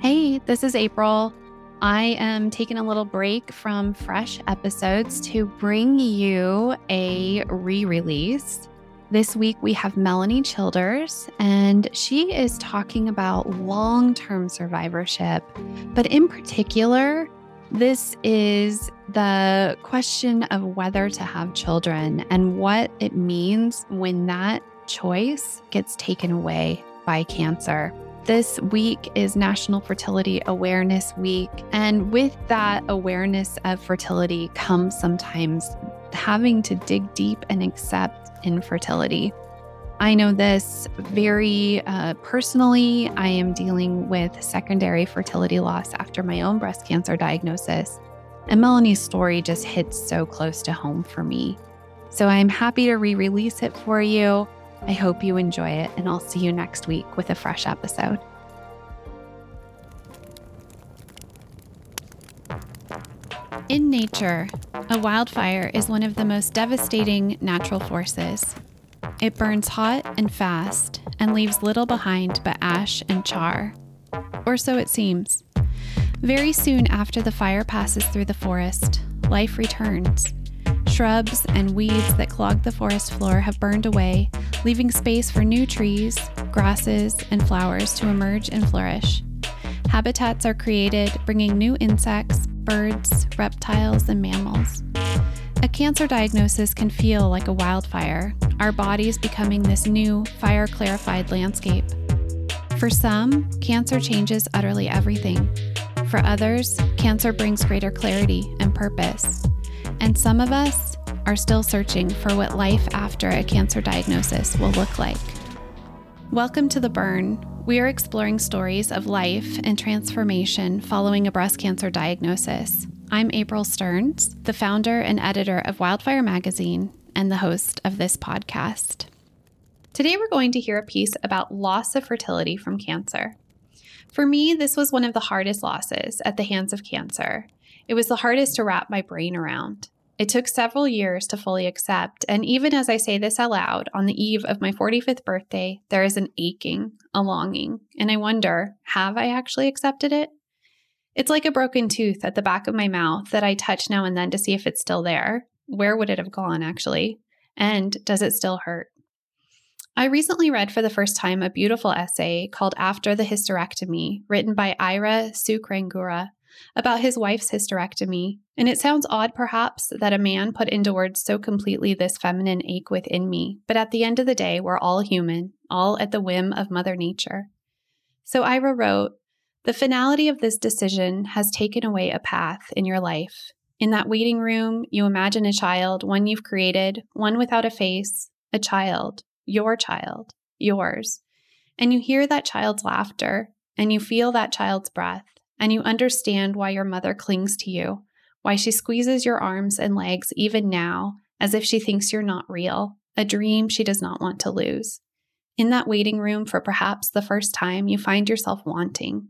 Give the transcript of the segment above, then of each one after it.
Hey, this is April. I am taking a little break from fresh episodes to bring you a re release. This week we have Melanie Childers, and she is talking about long term survivorship. But in particular, this is the question of whether to have children and what it means when that choice gets taken away by cancer. This week is National Fertility Awareness Week. And with that awareness of fertility comes sometimes having to dig deep and accept infertility. I know this very uh, personally. I am dealing with secondary fertility loss after my own breast cancer diagnosis. And Melanie's story just hits so close to home for me. So I'm happy to re release it for you. I hope you enjoy it, and I'll see you next week with a fresh episode. In nature, a wildfire is one of the most devastating natural forces. It burns hot and fast and leaves little behind but ash and char. Or so it seems. Very soon after the fire passes through the forest, life returns. Shrubs and weeds that clog the forest floor have burned away, leaving space for new trees, grasses, and flowers to emerge and flourish. Habitats are created, bringing new insects, birds, reptiles, and mammals. A cancer diagnosis can feel like a wildfire, our bodies becoming this new, fire clarified landscape. For some, cancer changes utterly everything. For others, cancer brings greater clarity and purpose. And some of us are still searching for what life after a cancer diagnosis will look like. Welcome to The Burn. We are exploring stories of life and transformation following a breast cancer diagnosis. I'm April Stearns, the founder and editor of Wildfire Magazine and the host of this podcast. Today, we're going to hear a piece about loss of fertility from cancer. For me, this was one of the hardest losses at the hands of cancer. It was the hardest to wrap my brain around. It took several years to fully accept, and even as I say this aloud, on the eve of my 45th birthday, there is an aching, a longing, and I wonder have I actually accepted it? It's like a broken tooth at the back of my mouth that I touch now and then to see if it's still there. Where would it have gone, actually? And does it still hurt? I recently read for the first time a beautiful essay called After the Hysterectomy, written by Ira Sukrungruang about his wife's hysterectomy, and it sounds odd perhaps that a man put into words so completely this feminine ache within me, but at the end of the day, we're all human, all at the whim of Mother Nature. So Ira wrote, The finality of this decision has taken away a path in your life. In that waiting room, you imagine a child, one you've created, one without a face, a child, your child, yours. And you hear that child's laughter, and you feel that child's breath, and you understand why your mother clings to you, why she squeezes your arms and legs even now as if she thinks you're not real, a dream she does not want to lose. In that waiting room, for perhaps the first time, you find yourself wanting.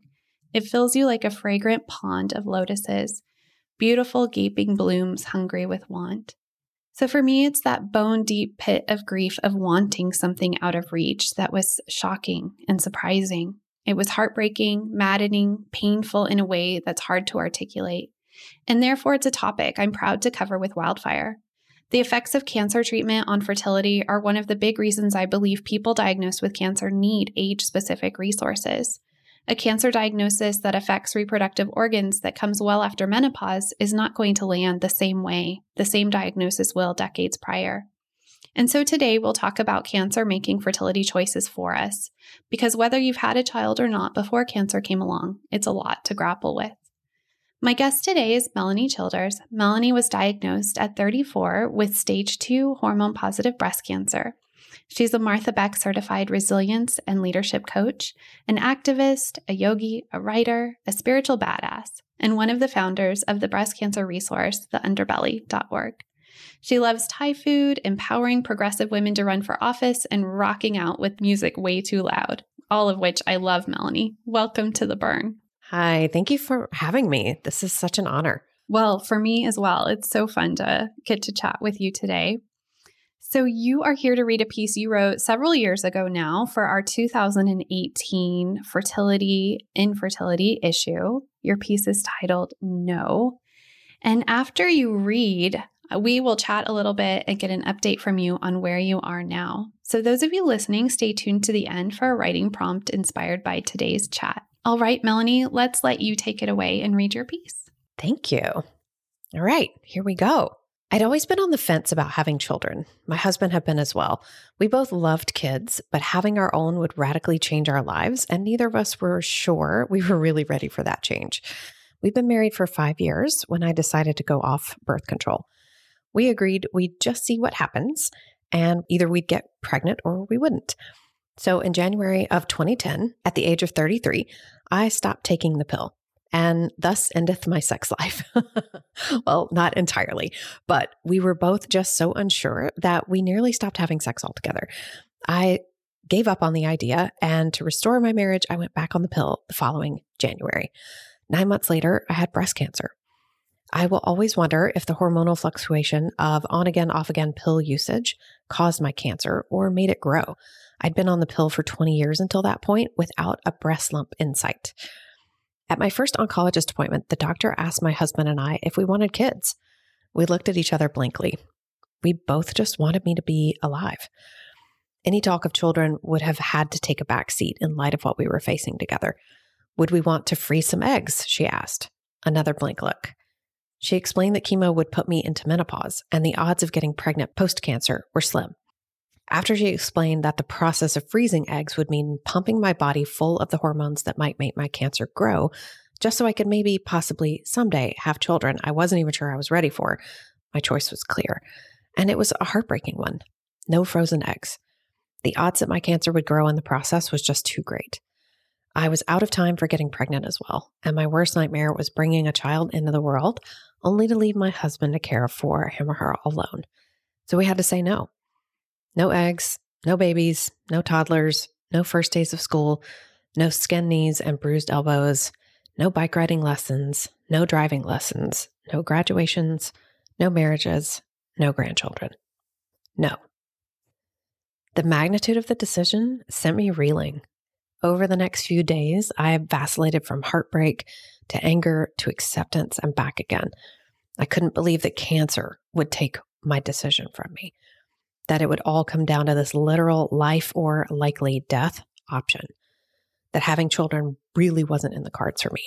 It fills you like a fragrant pond of lotuses, beautiful gaping blooms hungry with want. So for me, it's that bone deep pit of grief of wanting something out of reach that was shocking and surprising. It was heartbreaking, maddening, painful in a way that's hard to articulate. And therefore, it's a topic I'm proud to cover with Wildfire. The effects of cancer treatment on fertility are one of the big reasons I believe people diagnosed with cancer need age specific resources. A cancer diagnosis that affects reproductive organs that comes well after menopause is not going to land the same way the same diagnosis will decades prior. And so today we'll talk about cancer making fertility choices for us, because whether you've had a child or not before cancer came along, it's a lot to grapple with. My guest today is Melanie Childers. Melanie was diagnosed at 34 with stage 2 hormone positive breast cancer. She's a Martha Beck certified resilience and leadership coach, an activist, a yogi, a writer, a spiritual badass, and one of the founders of the breast cancer resource, theunderbelly.org. She loves Thai food, empowering progressive women to run for office, and rocking out with music way too loud. All of which I love, Melanie. Welcome to the burn. Hi, thank you for having me. This is such an honor. Well, for me as well. It's so fun to get to chat with you today. So, you are here to read a piece you wrote several years ago now for our 2018 fertility infertility issue. Your piece is titled No. And after you read, we will chat a little bit and get an update from you on where you are now. So, those of you listening, stay tuned to the end for a writing prompt inspired by today's chat. All right, Melanie, let's let you take it away and read your piece. Thank you. All right, here we go. I'd always been on the fence about having children. My husband had been as well. We both loved kids, but having our own would radically change our lives, and neither of us were sure we were really ready for that change. We've been married for five years when I decided to go off birth control. We agreed we'd just see what happens, and either we'd get pregnant or we wouldn't. So in January of 2010, at the age of 33, I stopped taking the pill and thus endeth my sex life. well, not entirely, but we were both just so unsure that we nearly stopped having sex altogether. I gave up on the idea, and to restore my marriage, I went back on the pill the following January. Nine months later, I had breast cancer. I will always wonder if the hormonal fluctuation of on again, off again pill usage caused my cancer or made it grow. I'd been on the pill for 20 years until that point without a breast lump in sight. At my first oncologist appointment, the doctor asked my husband and I if we wanted kids. We looked at each other blankly. We both just wanted me to be alive. Any talk of children would have had to take a back seat in light of what we were facing together. Would we want to freeze some eggs? She asked. Another blank look. She explained that chemo would put me into menopause and the odds of getting pregnant post cancer were slim. After she explained that the process of freezing eggs would mean pumping my body full of the hormones that might make my cancer grow, just so I could maybe, possibly, someday have children I wasn't even sure I was ready for, my choice was clear. And it was a heartbreaking one no frozen eggs. The odds that my cancer would grow in the process was just too great. I was out of time for getting pregnant as well, and my worst nightmare was bringing a child into the world only to leave my husband to care for him or her alone. So we had to say no. No eggs, no babies, no toddlers, no first days of school, no skin knees and bruised elbows, no bike riding lessons, no driving lessons, no graduations, no marriages, no grandchildren. No. The magnitude of the decision sent me reeling. Over the next few days, I vacillated from heartbreak to anger to acceptance and back again. I couldn't believe that cancer would take my decision from me that it would all come down to this literal life or likely death option. That having children really wasn't in the cards for me.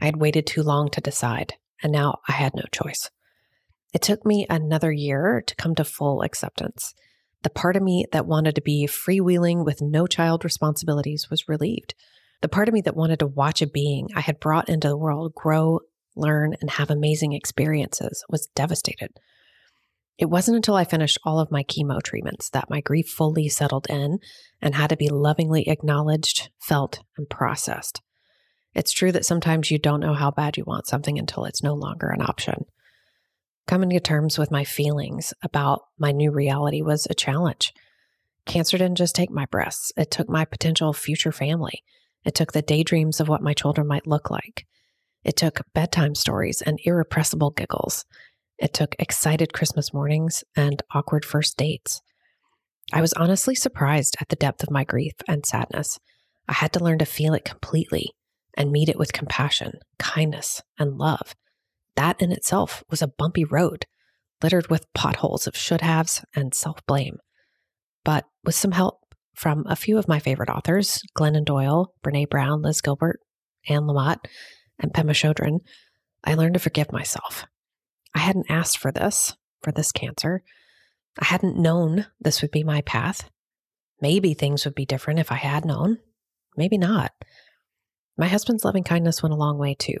I had waited too long to decide, and now I had no choice. It took me another year to come to full acceptance. The part of me that wanted to be freewheeling with no child responsibilities was relieved. The part of me that wanted to watch a being I had brought into the world grow, learn, and have amazing experiences was devastated. It wasn't until I finished all of my chemo treatments that my grief fully settled in and had to be lovingly acknowledged, felt, and processed. It's true that sometimes you don't know how bad you want something until it's no longer an option. Coming to terms with my feelings about my new reality was a challenge. Cancer didn't just take my breasts, it took my potential future family. It took the daydreams of what my children might look like. It took bedtime stories and irrepressible giggles. It took excited Christmas mornings and awkward first dates. I was honestly surprised at the depth of my grief and sadness. I had to learn to feel it completely and meet it with compassion, kindness, and love. That in itself was a bumpy road, littered with potholes of should haves and self blame. But with some help from a few of my favorite authors, Glennon Doyle, Brene Brown, Liz Gilbert, Anne Lamott, and Pema Chodron, I learned to forgive myself I hadn't asked for this, for this cancer. I hadn't known this would be my path. Maybe things would be different if I had known. Maybe not. My husband's loving kindness went a long way too.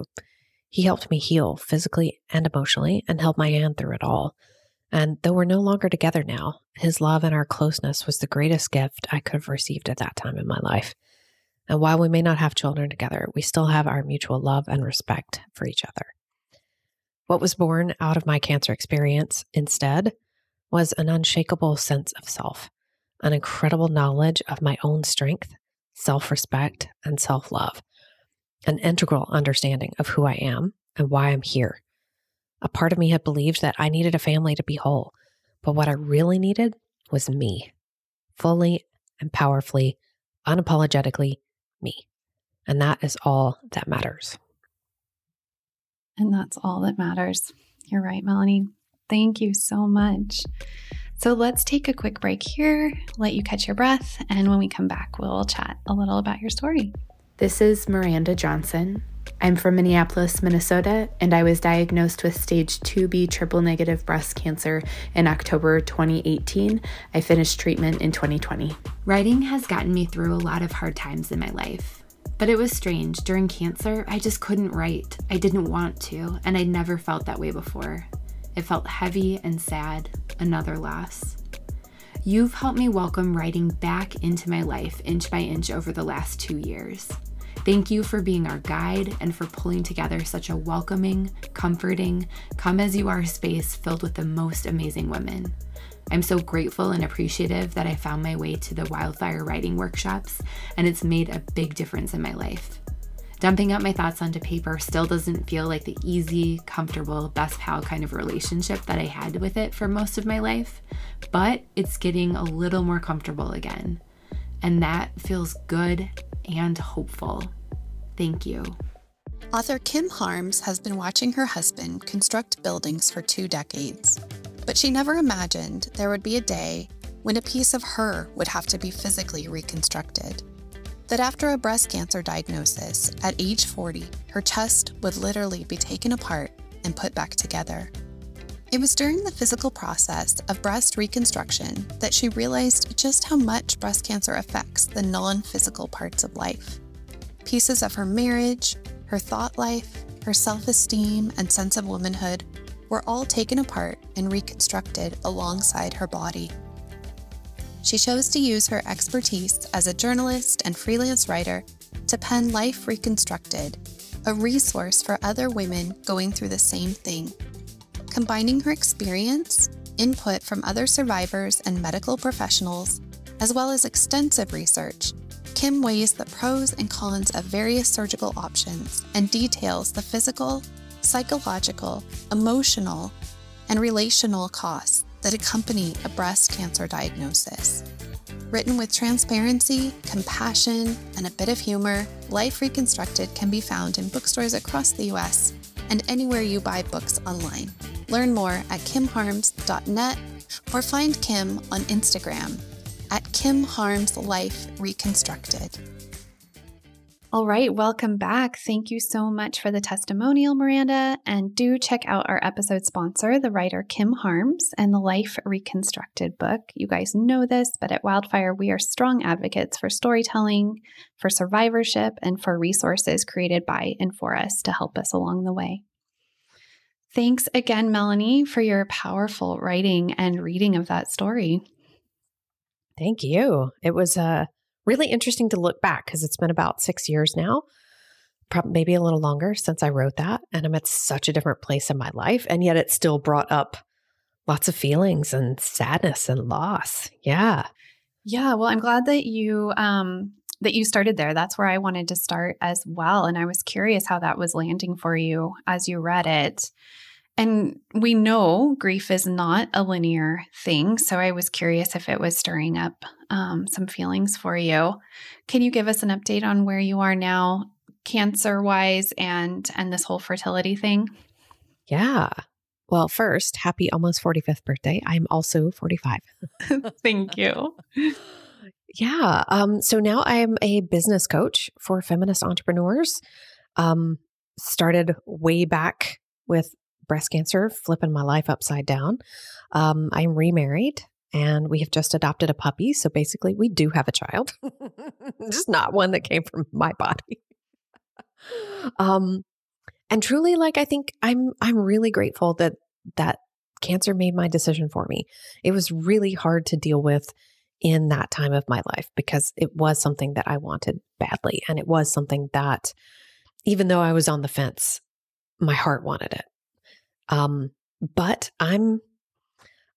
He helped me heal physically and emotionally and held my hand through it all. And though we're no longer together now, his love and our closeness was the greatest gift I could have received at that time in my life. And while we may not have children together, we still have our mutual love and respect for each other. What was born out of my cancer experience instead was an unshakable sense of self, an incredible knowledge of my own strength, self respect, and self love, an integral understanding of who I am and why I'm here. A part of me had believed that I needed a family to be whole, but what I really needed was me, fully and powerfully, unapologetically me. And that is all that matters. And that's all that matters. You're right, Melanie. Thank you so much. So let's take a quick break here, let you catch your breath, and when we come back, we'll chat a little about your story. This is Miranda Johnson. I'm from Minneapolis, Minnesota, and I was diagnosed with stage 2B triple negative breast cancer in October 2018. I finished treatment in 2020. Writing has gotten me through a lot of hard times in my life. But it was strange. During cancer, I just couldn't write. I didn't want to, and I'd never felt that way before. It felt heavy and sad, another loss. You've helped me welcome writing back into my life inch by inch over the last two years. Thank you for being our guide and for pulling together such a welcoming, comforting, come as you are space filled with the most amazing women. I'm so grateful and appreciative that I found my way to the wildfire writing workshops, and it's made a big difference in my life. Dumping out my thoughts onto paper still doesn't feel like the easy, comfortable, best pal kind of relationship that I had with it for most of my life, but it's getting a little more comfortable again. And that feels good and hopeful. Thank you. Author Kim Harms has been watching her husband construct buildings for two decades, but she never imagined there would be a day when a piece of her would have to be physically reconstructed that after a breast cancer diagnosis at age 40, her chest would literally be taken apart and put back together. It was during the physical process of breast reconstruction that she realized just how much breast cancer affects the non physical parts of life. Pieces of her marriage, her thought life, her self esteem, and sense of womanhood were all taken apart and reconstructed alongside her body. She chose to use her expertise as a journalist and freelance writer to pen Life Reconstructed, a resource for other women going through the same thing. Combining her experience, input from other survivors and medical professionals, as well as extensive research, Kim weighs the pros and cons of various surgical options and details the physical, psychological, emotional, and relational costs that accompany a breast cancer diagnosis. Written with transparency, compassion, and a bit of humor, Life Reconstructed can be found in bookstores across the US and anywhere you buy books online. Learn more at kimharms.net or find Kim on Instagram at Kim Harms Life Reconstructed. All right, welcome back. Thank you so much for the testimonial, Miranda. And do check out our episode sponsor, the writer Kim Harms, and the Life Reconstructed book. You guys know this, but at Wildfire, we are strong advocates for storytelling, for survivorship, and for resources created by and for us to help us along the way. Thanks again, Melanie, for your powerful writing and reading of that story. Thank you. It was a really interesting to look back because it's been about six years now, probably maybe a little longer since I wrote that. And I'm at such a different place in my life. And yet it still brought up lots of feelings and sadness and loss. Yeah. Yeah. Well, I'm glad that you, um, that you started there. That's where I wanted to start as well. And I was curious how that was landing for you as you read it. And we know grief is not a linear thing. So I was curious if it was stirring up um, some feelings for you. Can you give us an update on where you are now, cancer wise, and and this whole fertility thing? Yeah. Well, first, happy almost 45th birthday. I'm also 45. Thank you. Yeah. Um, so now I'm a business coach for feminist entrepreneurs. Um, started way back with breast cancer, flipping my life upside down. Um, I'm remarried and we have just adopted a puppy. So basically, we do have a child, just not one that came from my body. um, and truly, like I think I'm, I'm really grateful that that cancer made my decision for me. It was really hard to deal with in that time of my life because it was something that I wanted badly, and it was something that, even though I was on the fence, my heart wanted it. Um, but I'm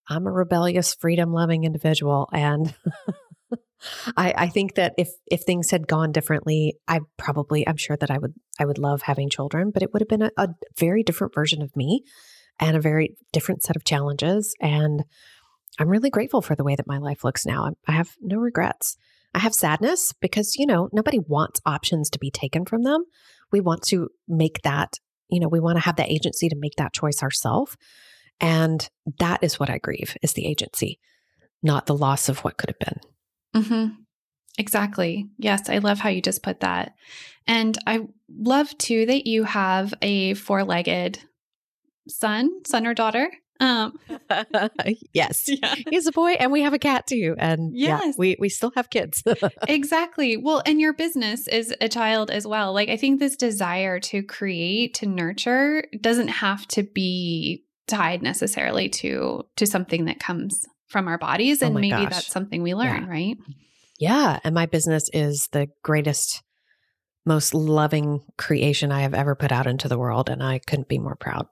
I'm a rebellious, freedom loving individual. And I, I think that if if things had gone differently, I probably I'm sure that I would I would love having children, but it would have been a, a very different version of me and a very different set of challenges. And I'm really grateful for the way that my life looks now. I'm, I have no regrets. I have sadness because, you know, nobody wants options to be taken from them. We want to make that, you know, we want to have the agency to make that choice ourselves. And that is what I grieve is the agency, not the loss of what could have been. Mm-hmm. Exactly. Yes, I love how you just put that. And I love too that you have a four legged son, son or daughter. Um, yes, yeah. he's a boy, and we have a cat too. And yeah, Yes. we we still have kids. exactly. Well, and your business is a child as well. Like, I think this desire to create, to nurture, doesn't have to be tied necessarily to to something that comes from our bodies, Oh and my maybe gosh. that's something we learn, Yeah. right? yeah, and my business is the greatest, most loving creation I have ever put out into the world, and I couldn't be more proud.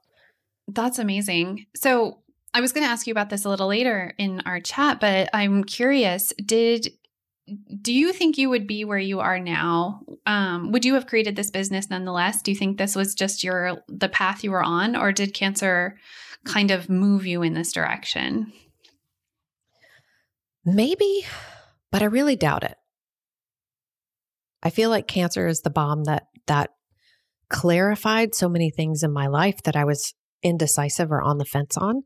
That's amazing. So I was going to ask you about this a little later in our chat, but I'm curious. Did do you think you would be where you are now? Um, would you have created this business nonetheless? Do you think this was just your the path you were on, or did cancer kind of move you in this direction? Maybe, but I really doubt it. I feel like cancer is the bomb that that clarified so many things in my life that I was indecisive or on the fence on.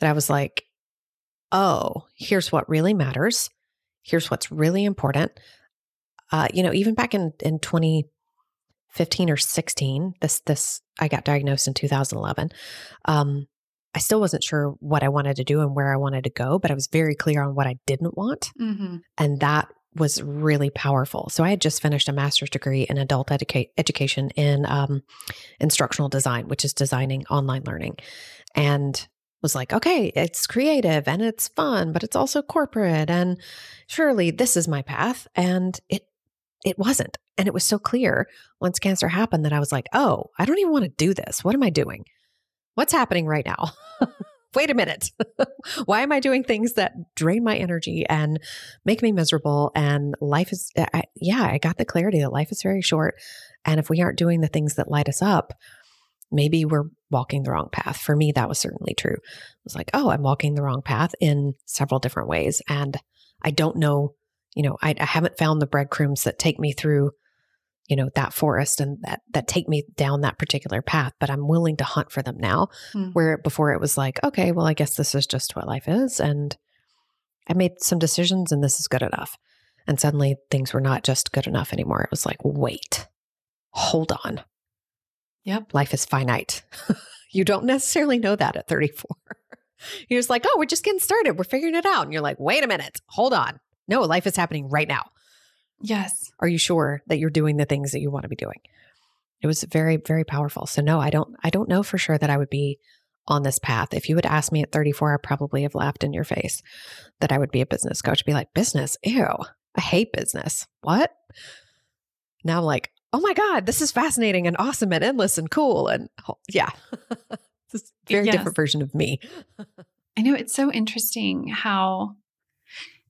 That I was like, "Oh, here's what really matters. Here's what's really important." Uh, you know, even back in in 2015 or 16, this this I got diagnosed in 2011. Um, I still wasn't sure what I wanted to do and where I wanted to go, but I was very clear on what I didn't want. Mm-hmm. And that was really powerful. So I had just finished a master's degree in adult educa- education in um, instructional design, which is designing online learning. And was like, okay, it's creative and it's fun, but it's also corporate. And surely this is my path. And it it wasn't. And it was so clear once cancer happened that I was like, oh, I don't even want to do this. What am I doing? What's happening right now? Wait a minute. Why am I doing things that drain my energy and make me miserable? And life is, I, yeah, I got the clarity that life is very short. And if we aren't doing the things that light us up, maybe we're walking the wrong path. For me, that was certainly true. It was like, oh, I'm walking the wrong path in several different ways. And I don't know, you know, I, I haven't found the breadcrumbs that take me through you know that forest and that that take me down that particular path but i'm willing to hunt for them now Hmm. where before it was like okay well i guess this is just what life is. And i made some decisions and this is good enough. And suddenly things were not just good enough anymore. It was like wait hold on. Yep. life is finite. You don't necessarily know that at 34 you're just like oh we're just getting started. We're figuring it out. And you're like wait a minute. Hold on. No life is happening right now Yes. are you sure that you're doing the things that you want to be doing? It was very very powerful. So no i don't i don't know for sure that i would be on this path. If you would ask me at 34 i probably have laughed in your face that i would be a business coach be like business? Ew. I hate business. What? Now i'm like oh my god this is fascinating and awesome and endless and cool and yeah. This a very Yes. different version of me. I know it's so interesting how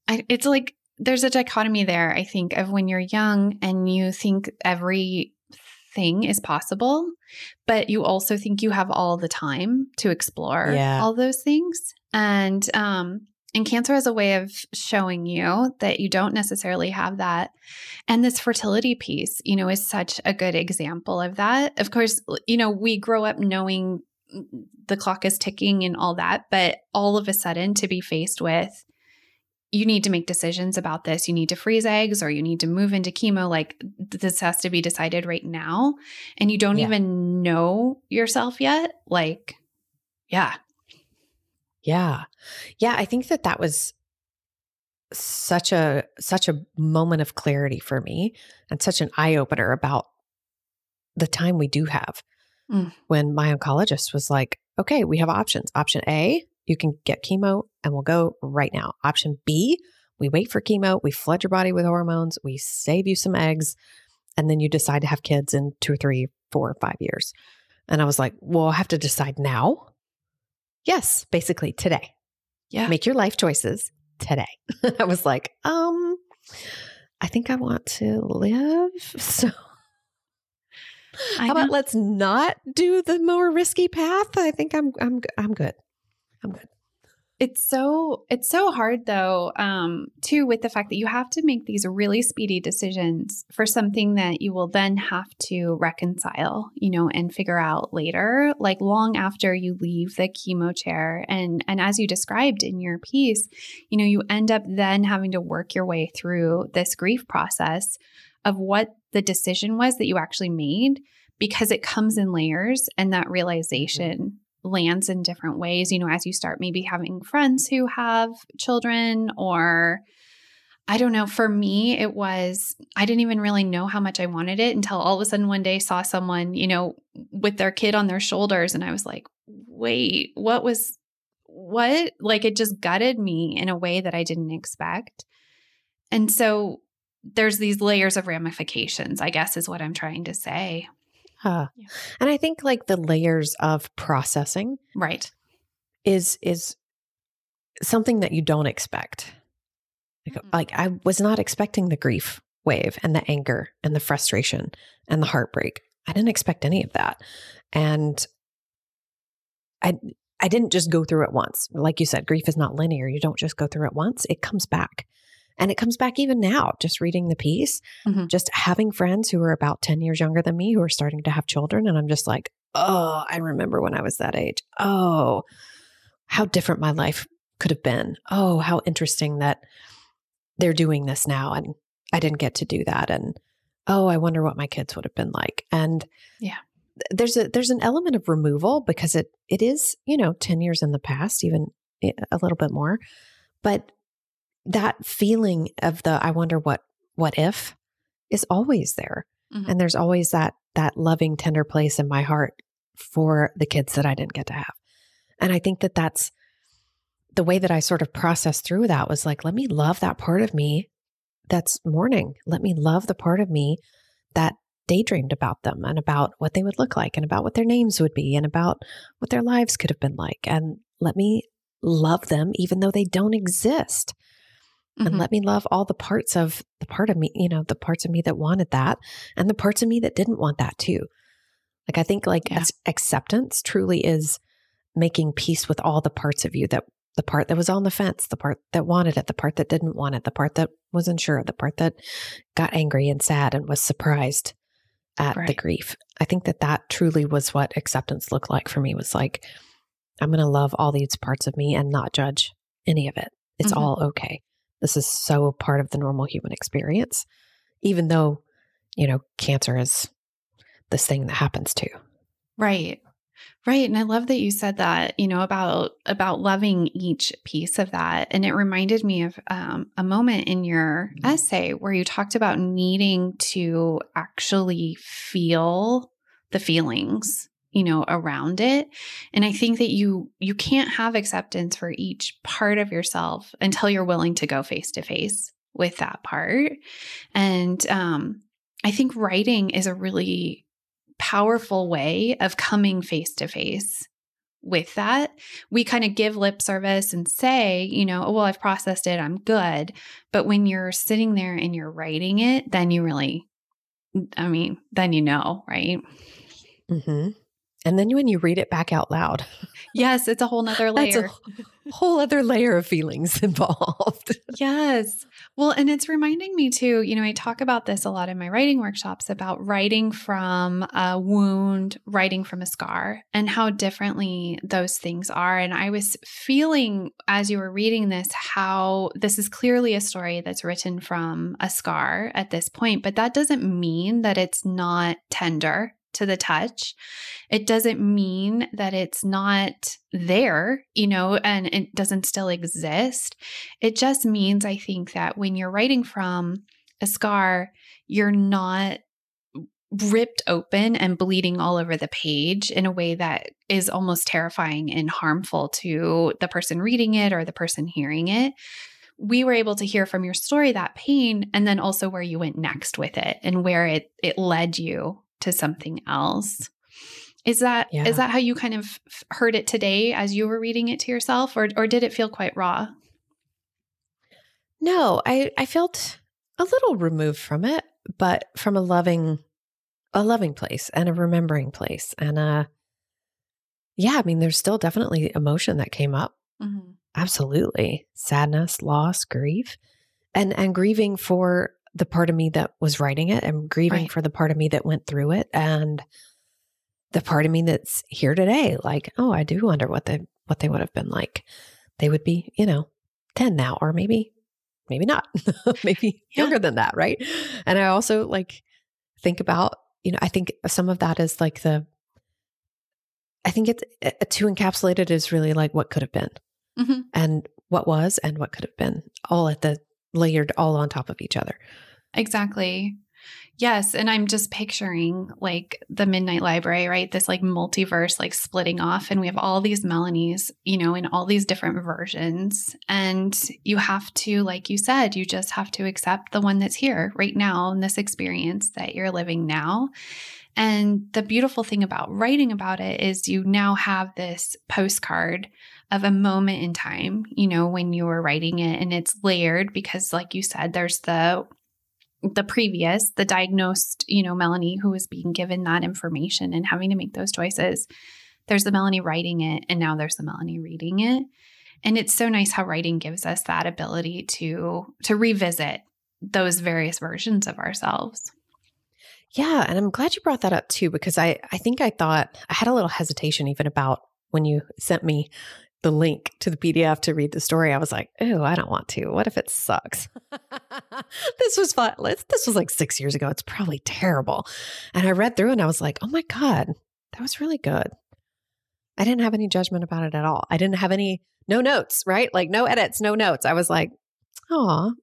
I, it's like there's a dichotomy there, I think, of when you're young and you think everything is possible, but you also think you have all the time to explore Yeah. all those things. And um and cancer has a way of showing you that you don't necessarily have that. And this fertility piece, you know, is such a good example of that. Of course, you know, we grow up knowing the clock is ticking and all that, but all of a sudden to be faced with you need to make decisions about this. You need to freeze eggs or you need to move into chemo. Like this has to be decided right now. And you don't Yeah. even know yourself yet. Like, yeah. Yeah. Yeah, I think that that was such a such a moment of clarity for me and such an eye opener about the time we do have. Mm. When my oncologist was like, "Okay, we have options. Option A, you can get chemo and we'll go right now. Option B, we wait for chemo, we flood your body with hormones, we save you some eggs, and then you decide to have kids in 2 or 3, 4 or 5 years." And I was like, "Well, I have to decide now?" Yes, basically today. Yeah. Make your life choices today. I was like, um, I think I want to live. So I how about know. let's not do the more risky path? I think I'm I'm I'm good. I'm good. It's so it's so hard though, um, too, with the fact that you have to make these really speedy decisions for something that you will then have to reconcile, you know, and figure out later, like long after you leave the chemo chair. And and as you described in your piece, you know, you end up then having to work your way through this grief process of what the decision was that you actually made because it comes in layers and that realization lands in different ways. You know, as you start maybe having friends who have children, or I don't know, for me, it was, I didn't even really know how much I wanted it until all of a sudden one day saw someone, you know, with their kid on their shoulders. And I was like, wait, what was, what? Like it just gutted me in a way that I didn't expect. And so there's these layers of ramifications, I guess, is what I'm trying to say. Yeah. And I think like the layers of processing Right. is is something that you don't expect. Like, Mm-mm. like I was not expecting the grief wave and the anger and the frustration and the heartbreak. I didn't expect any of that. And I I didn't just go through it once. Like you said, grief is not linear. You don't just go through it once. It comes back. And it comes back even now, just reading the piece, Mhm. just having friends who are about 10 years younger than me who are starting to have children. And I'm just like, oh, I remember when I was that age. Oh, how different my life could have been. Oh, how interesting that they're doing this now. And I didn't get to do that. And oh, I wonder what my kids would have been like. And Yeah. there's a there's an element of removal because it it is, you know, 10 years in the past, even a little bit more. But that feeling of the I wonder what what if is always there. Mhm. And there's always that that loving tender place in my heart for the kids that I didn't get to have. And I think that that's the way that I sort of processed through that was like let me love that part of me that's mourning. Let me love the part of me that daydreamed about them and about what they would look like and about what their names would be and about what their lives could have been like. And let me love them even though they don't exist and Mhm. let me love all the parts of the part of me, you know, the parts of me that wanted that and the parts of me that didn't want that too. Like I think like Yeah. acceptance truly is making peace with all the parts of you that the part that was on the fence, the part that wanted it, the part that didn't want it, the part that wasn't sure, the part that got angry and sad and was surprised at the grief. I think that that truly was what acceptance looked like for me was like I'm going to love all these parts of me and not judge any of it. It's Mhm. all okay. This is so part of the normal human experience, even though, you know, cancer is this thing that happens too. Right. Right. And I love that you said that, you know, about about loving each piece of that. And it reminded me of um, a moment in your essay where you talked about needing to actually feel the feelings you know around it and i think that you you can't have acceptance for each part of yourself until you're willing to go face to face with that part and um i think writing is a really powerful way of coming face to face with that. We kind of give lip service and say, you know, oh, well, I've processed it, I'm good. But when you're sitting there and you're writing it, then you really, I mean, then you know, right? Mm-hmm. And then when you read it back out loud, Yes, it's a whole nother layer. a whole other layer of feelings involved. Yes. Well, and it's reminding me too, you know, I talk about this a lot in my writing workshops about writing from a wound, writing from a scar, and how differently those things are. And I was feeling as you were reading this how this is clearly a story that's written from a scar at this point, but that doesn't mean that it's not tender to the touch. It doesn't mean that it's not there, you know, and it doesn't still exist. It just means, I think, that when you're writing from a scar, you're not ripped open and bleeding all over the page in a way that is almost terrifying and harmful to the person reading it or the person hearing it. We were able to hear from your story that pain and then also where you went next with it and where it it led you to something else. Is that is Yeah. that how you kind of heard it today as you were reading it to yourself or or did it feel quite raw? No, I I felt a little removed from it, but from a loving a loving place and a remembering place and uh yeah, I mean there's still definitely emotion that came up. Mm-hmm. Absolutely. Sadness, loss, grief. And and grieving for the part of me that was writing it and grieving Right. for the part of me that went through it and the part of me that's here today like oh i do wonder what they what they would have been like they would be you know 10 now or maybe maybe not maybe Yeah. younger than that right and i also like think about you know i think some of that is like the i think it's uh, to encapsulate it is really like what could have been Mhm. and what was and what could have been all at the layered all on top of each other Exactly. Yes. And I'm just picturing like the Midnight Library, right? This like multiverse, like splitting off. And we have all these Melanies, you know, in all these different versions. And you have to, like you said, you just have to accept the one that's here right now in this experience that you're living now. And the beautiful thing about writing about it is you now have this postcard of a moment in time, you know, when you were writing it and it's layered because like you said there's the the previous, the diagnosed, you know, Melanie who was being given that information and having to make those choices. There's the Melanie writing it, and now there's the Melanie reading it. And it's so nice how writing gives us that ability to to revisit those various versions of ourselves. Yeah, and I'm glad you brought that up too because I I think I thought I had a little hesitation even about when you sent me the link to the PDF to read the story. I was like, "Oh, I don't want to. What if it sucks?" this was fun. This was like 6 years ago. It's probably terrible. And I read through and I was like, "Oh my god, that was really good." I didn't have any judgment about it at all. I didn't have any no notes, right? Like no edits, no notes. I was like, "Oh,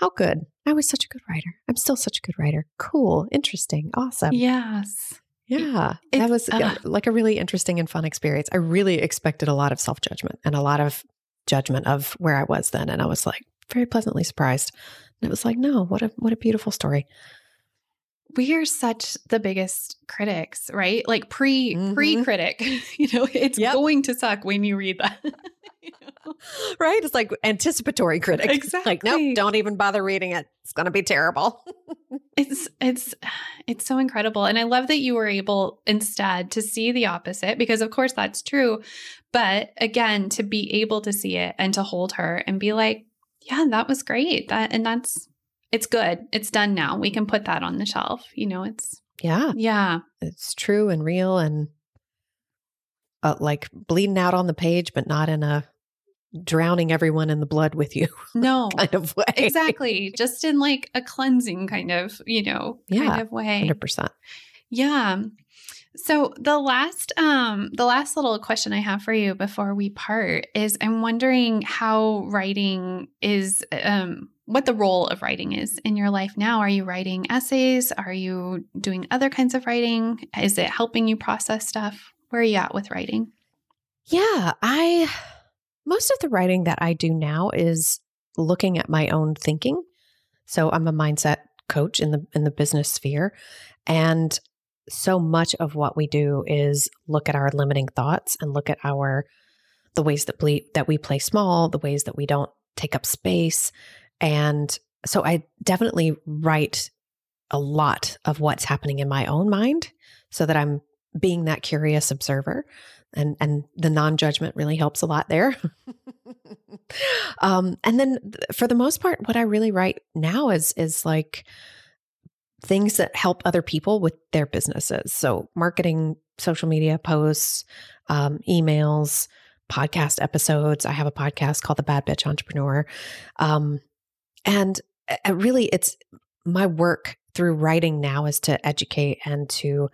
how good. I was such a good writer. I'm still such a good writer. Cool, interesting, awesome. Yes. Yeah. It's- that was uh. like a really interesting and fun experience. I really expected a lot of self judgment and a lot of judgment of where I was then. And I was like very pleasantly surprised. And it was like, no, what a what a beautiful story. We are such the biggest critics, right? Like pre Mhm. pre critic. You know, it's Yep. going to suck when you read that. You know? Right? It's like anticipatory critic. Exactly. Like, nope, don't even bother reading it. It's gonna be terrible. It's it's it's so incredible. And I love that you were able instead to see the opposite because of course that's true. But again, to be able to see it and to hold her and be like, yeah, that was great. That and that's it's good. It's done now. We can put that on the shelf. You know, it's yeah. yeah. It's true and real and uh, like bleeding out on the page, but not in a drowning everyone in the blood with you No. kind of way. exactly. Just in like a cleansing kind of, you know, kind Yeah, of way. 100%. Yeah. So the last um the last little question I have for you before we part is I'm wondering how writing is um what the role of writing is in your life now. Are you writing essays? Are you doing other kinds of writing? Is it helping you process stuff? Where are you at with writing? Yeah, I most of the writing that I do now is looking at my own thinking. So I'm a mindset coach in the in the business sphere and so much of what we do is look at our limiting thoughts and look at our the ways that we that we play small, the ways that we don't take up space and so I definitely write a lot of what's happening in my own mind so that I'm being that curious observer. And and the non-judgment really helps a lot there. Um and then th- for the most part what i really write now is is like things that help other people with their businesses. So marketing social media posts um, emails podcast episodes. I have a podcast called the bad bitch entrepreneur. Um and uh, really it's my work through writing now is to educate and to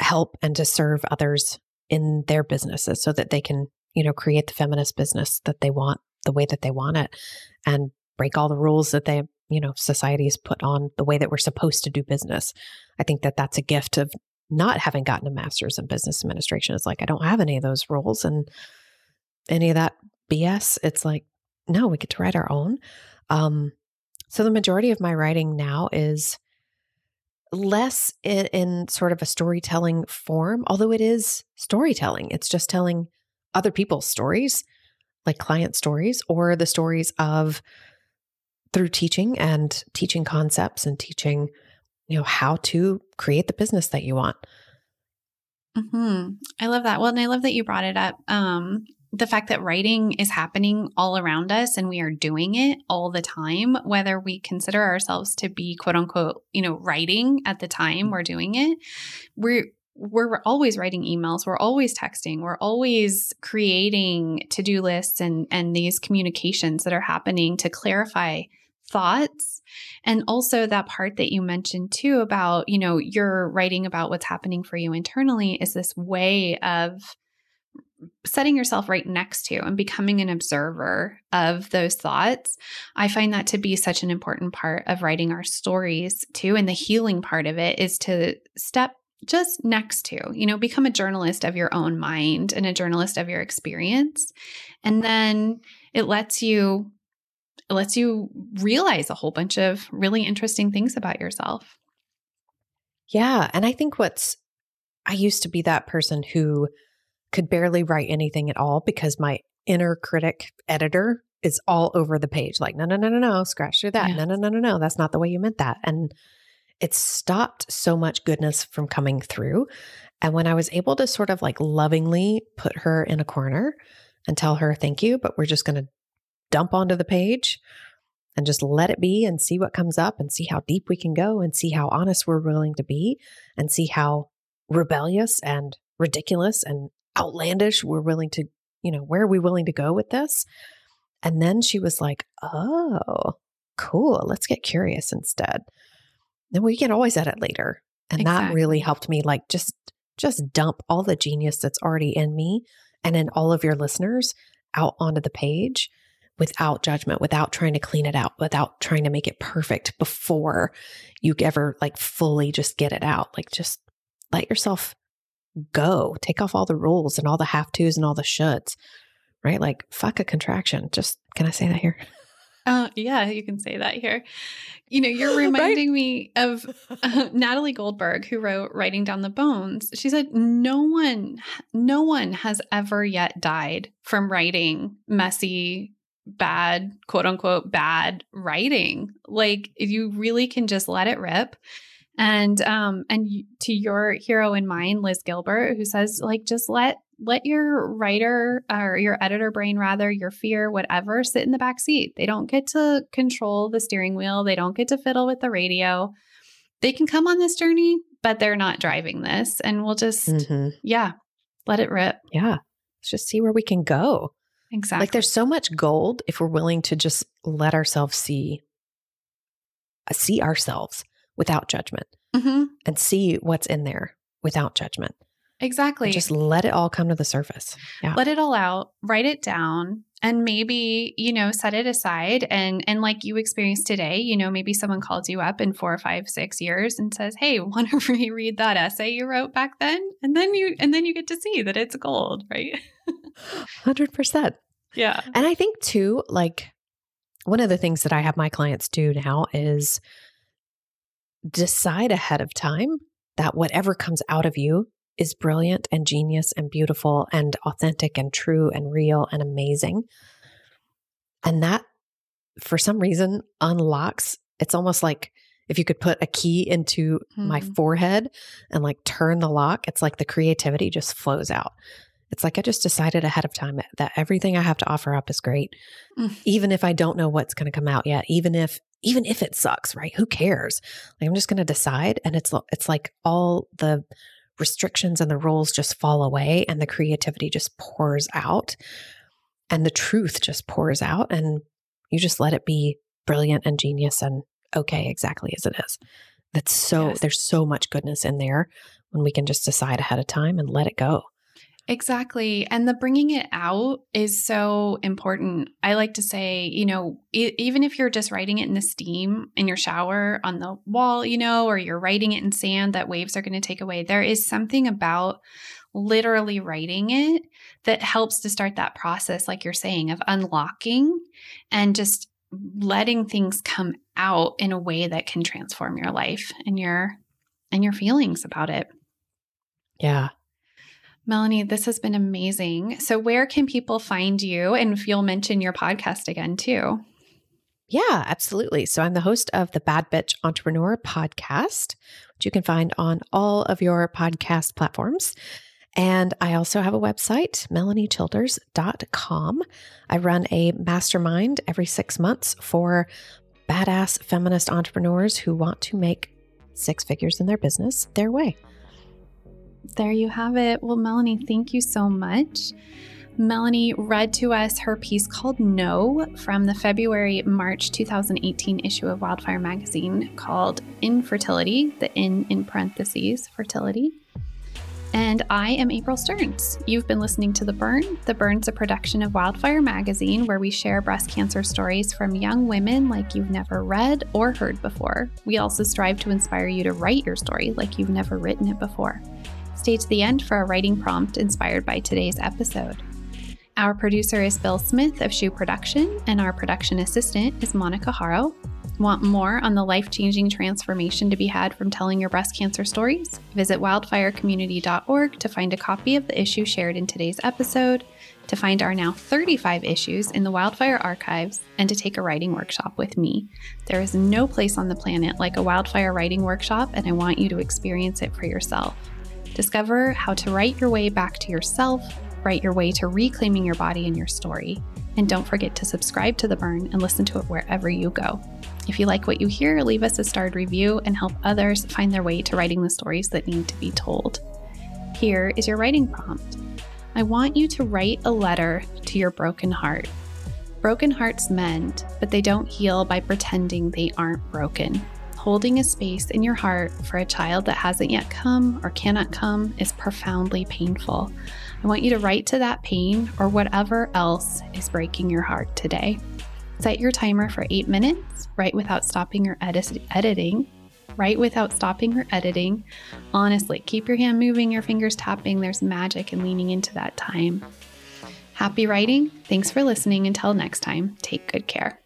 help and to serve others in their businesses so that they can, you know, create the feminist business that they want the way that they want it and break all the rules that they, you know, society has put on the way that we're supposed to do business. I think that that's a gift of not having gotten a master's in business administration. It's like, I don't have any of those rules and any of that BS. It's like, no, we get to write our own. Um, so the majority of my writing now is less in, in sort of a storytelling form, although it is storytelling. It's just telling other people's stories, like client stories, or the stories of through teaching and teaching concepts and teaching, you know, how to create the business that you want. hmm I love that. Well, and I love that you brought it up. Um, the fact that writing is happening all around us and we are doing it all the time, whether we consider ourselves to be quote unquote, you know, writing at the time we're doing it, we're we're always writing emails we're always texting we're always creating to-do lists and and these communications that are happening to clarify thoughts. And also that part that you mentioned too about you know you're writing about what's happening for you internally is this way of setting yourself right next to and becoming an observer of those thoughts, I find that to be such an important part of writing our stories too. And the healing part of it is to step just next to, you know, become a journalist of your own mind and a journalist of your experience. And then it lets you it lets you realize a whole bunch of really interesting things about yourself. Yeah, and I think what's I used to be that person who could barely write anything at all because my inner critic editor is all over the page like no no no no no scratch through that. Yes. no no no no no that's not the way you meant that. And it stopped so much goodness from coming through. And when i was able to sort of like lovingly put her in a corner and tell her thank you but we're just going to dump onto the page and just let it be and see what comes up and see how deep we can go and see how honest we're willing to be and see how rebellious and ridiculous and outlandish we're willing to, you know, where are we willing to go with this? And then she was like, oh, cool. Let's get curious instead. Then we can always edit later. And exactly. that really helped me like just just dump all the genius that's already in me and in all of your listeners out onto the page without judgment, without trying to clean it out, without trying to make it perfect before you ever like fully just get it out. Like just let yourself go. Take off all the rules and all the have tos and all the shoulds, right? Like, fuck a contraction. Just, can I say that here? Uh, yeah, you can say that here. You know, you're reminding right? me of uh, Natalie Goldberg, who wrote Writing Down the Bones. She said, No one, no one has ever yet died from writing messy, bad, quote unquote, bad writing. Like, you really can just let it rip and um and to your hero in mind liz gilbert who says like just let let your writer or your editor brain rather your fear whatever sit in the back seat. They don't get to control the steering wheel. They don't get to fiddle with the radio. They can come on this journey but they're not driving this. And we'll just mm-hmm. yeah let it rip. Yeah. Let's just see where we can go. Exactly like there's so much gold if we're willing to just let ourselves see uh, see ourselves without judgment mm-hmm. and see what's in there without judgment. Exactly. And just let it all come to the surface. Yeah. Let it all out, write it down, and maybe, you know, set it aside. And and like you experienced today, you know, maybe someone calls you up in four or five, six years and says, Hey, want to reread that essay you wrote back then? And then you and then you get to see that it's gold, right? Hundred percent. Yeah. And I think too, like one of the things that I have my clients do now is decide ahead of time that whatever comes out of you is brilliant and genius and beautiful and authentic and true and real and amazing. And that, for some reason, unlocks. It's almost like if you could put a key into mm-hmm. my forehead and like turn the lock, it's like the creativity just flows out. It's like I just decided ahead of time that everything I have to offer up is great, mm. even if I don't know what's going to come out yet, even if even if it sucks, right? Who cares? Like I'm just going to decide and it's it's like all the restrictions and the rules just fall away and the creativity just pours out and the truth just pours out and you just let it be brilliant and genius and okay exactly as it is. That's so yes. there's so much goodness in there when we can just decide ahead of time and let it go. Exactly. And the bringing it out is so important. I like to say, you know, e- even if you're just writing it in the steam in your shower on the wall, you know, or you're writing it in sand that waves are going to take away, there is something about literally writing it that helps to start that process, like you're saying, of unlocking and just letting things come out in a way that can transform your life and your and your feelings about it. Yeah, Melanie, this has been amazing. So, where can people find you? And if you'll mention your podcast again, too. Yeah, absolutely. So, I'm the host of the Bad Bitch Entrepreneur podcast, which you can find on all of your podcast platforms. And I also have a website, melaniechilders.com. I run a mastermind every six months for badass feminist entrepreneurs who want to make six figures in their business their way. There you have it. Well, Melanie, thank you so much. Melanie read to us her piece called No from the February March 2018 issue of Wildfire magazine called Infertility, the in in parentheses, fertility. And I am April Stearns. You've been listening to The Burn. The Burn's a production of Wildfire Magazine, where we share breast cancer stories from young women like you've never read or heard before. We also strive to inspire you to write your story like you've never written it before. Stay to the end for a writing prompt inspired by today's episode. Our producer is Bill Smith of Shoe Production, and our production assistant is Monica Haro. Want more on the life changing transformation to be had from telling your breast cancer stories? Visit wildfirecommunity.org to find a copy of the issue shared in today's episode, to find our now 35 issues in the Wildfire archives, and to take a writing workshop with me. There is no place on the planet like a wildfire writing workshop, and I want you to experience it for yourself. Discover how to write your way back to yourself, write your way to reclaiming your body and your story. And don't forget to subscribe to The Burn and listen to it wherever you go. If you like what you hear, leave us a starred review and help others find their way to writing the stories that need to be told. Here is your writing prompt I want you to write a letter to your broken heart. Broken hearts mend, but they don't heal by pretending they aren't broken. Holding a space in your heart for a child that hasn't yet come or cannot come is profoundly painful. I want you to write to that pain or whatever else is breaking your heart today. Set your timer for eight minutes, write without stopping or edit- editing. Write without stopping or editing. Honestly, keep your hand moving, your fingers tapping. There's magic in leaning into that time. Happy writing. Thanks for listening. Until next time, take good care.